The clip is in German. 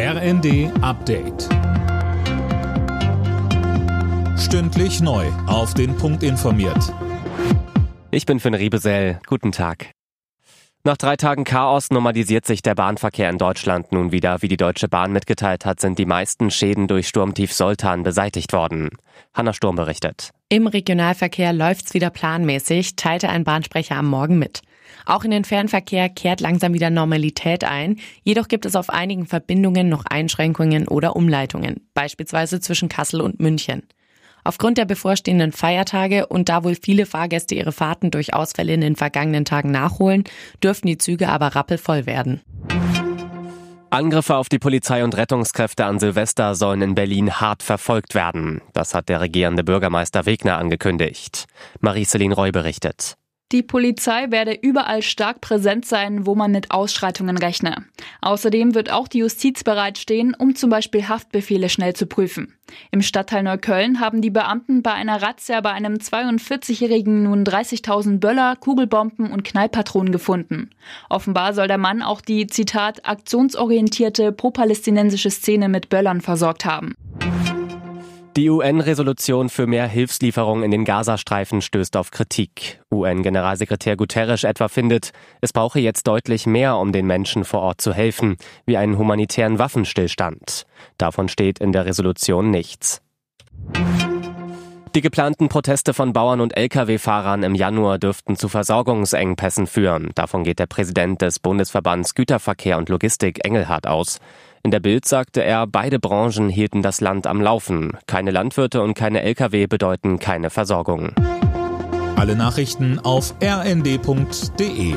RND Update. Stündlich neu. Auf den Punkt informiert. Ich bin Finn Riebesell. Guten Tag. Nach drei Tagen Chaos normalisiert sich der Bahnverkehr in Deutschland nun wieder. Wie die Deutsche Bahn mitgeteilt hat, sind die meisten Schäden durch Sturmtief Soltan beseitigt worden. Hanna Sturm berichtet. Im Regionalverkehr läuft's wieder planmäßig, teilte ein Bahnsprecher am Morgen mit. Auch in den Fernverkehr kehrt langsam wieder Normalität ein. Jedoch gibt es auf einigen Verbindungen noch Einschränkungen oder Umleitungen, beispielsweise zwischen Kassel und München. Aufgrund der bevorstehenden Feiertage und da wohl viele Fahrgäste ihre Fahrten durch Ausfälle in den vergangenen Tagen nachholen, dürften die Züge aber rappelvoll werden. Angriffe auf die Polizei und Rettungskräfte an Silvester sollen in Berlin hart verfolgt werden. Das hat der regierende Bürgermeister Wegner angekündigt. Marie-Céline Roy berichtet. Die Polizei werde überall stark präsent sein, wo man mit Ausschreitungen rechne. Außerdem wird auch die Justiz bereitstehen, um zum Beispiel Haftbefehle schnell zu prüfen. Im Stadtteil Neukölln haben die Beamten bei einer Razzia bei einem 42-Jährigen nun 30.000 Böller, Kugelbomben und Knallpatronen gefunden. Offenbar soll der Mann auch die, Zitat, aktionsorientierte pro-palästinensische Szene mit Böllern versorgt haben. Die UN-Resolution für mehr Hilfslieferungen in den Gazastreifen stößt auf Kritik. UN-Generalsekretär Guterres etwa findet, es brauche jetzt deutlich mehr, um den Menschen vor Ort zu helfen, wie einen humanitären Waffenstillstand. Davon steht in der Resolution nichts. Die geplanten Proteste von Bauern und Lkw-Fahrern im Januar dürften zu Versorgungsengpässen führen. Davon geht der Präsident des Bundesverbands Güterverkehr und Logistik Engelhardt aus. In der Bild sagte er, beide Branchen hielten das Land am Laufen. Keine Landwirte und keine Lkw bedeuten keine Versorgung. Alle Nachrichten auf rnd.de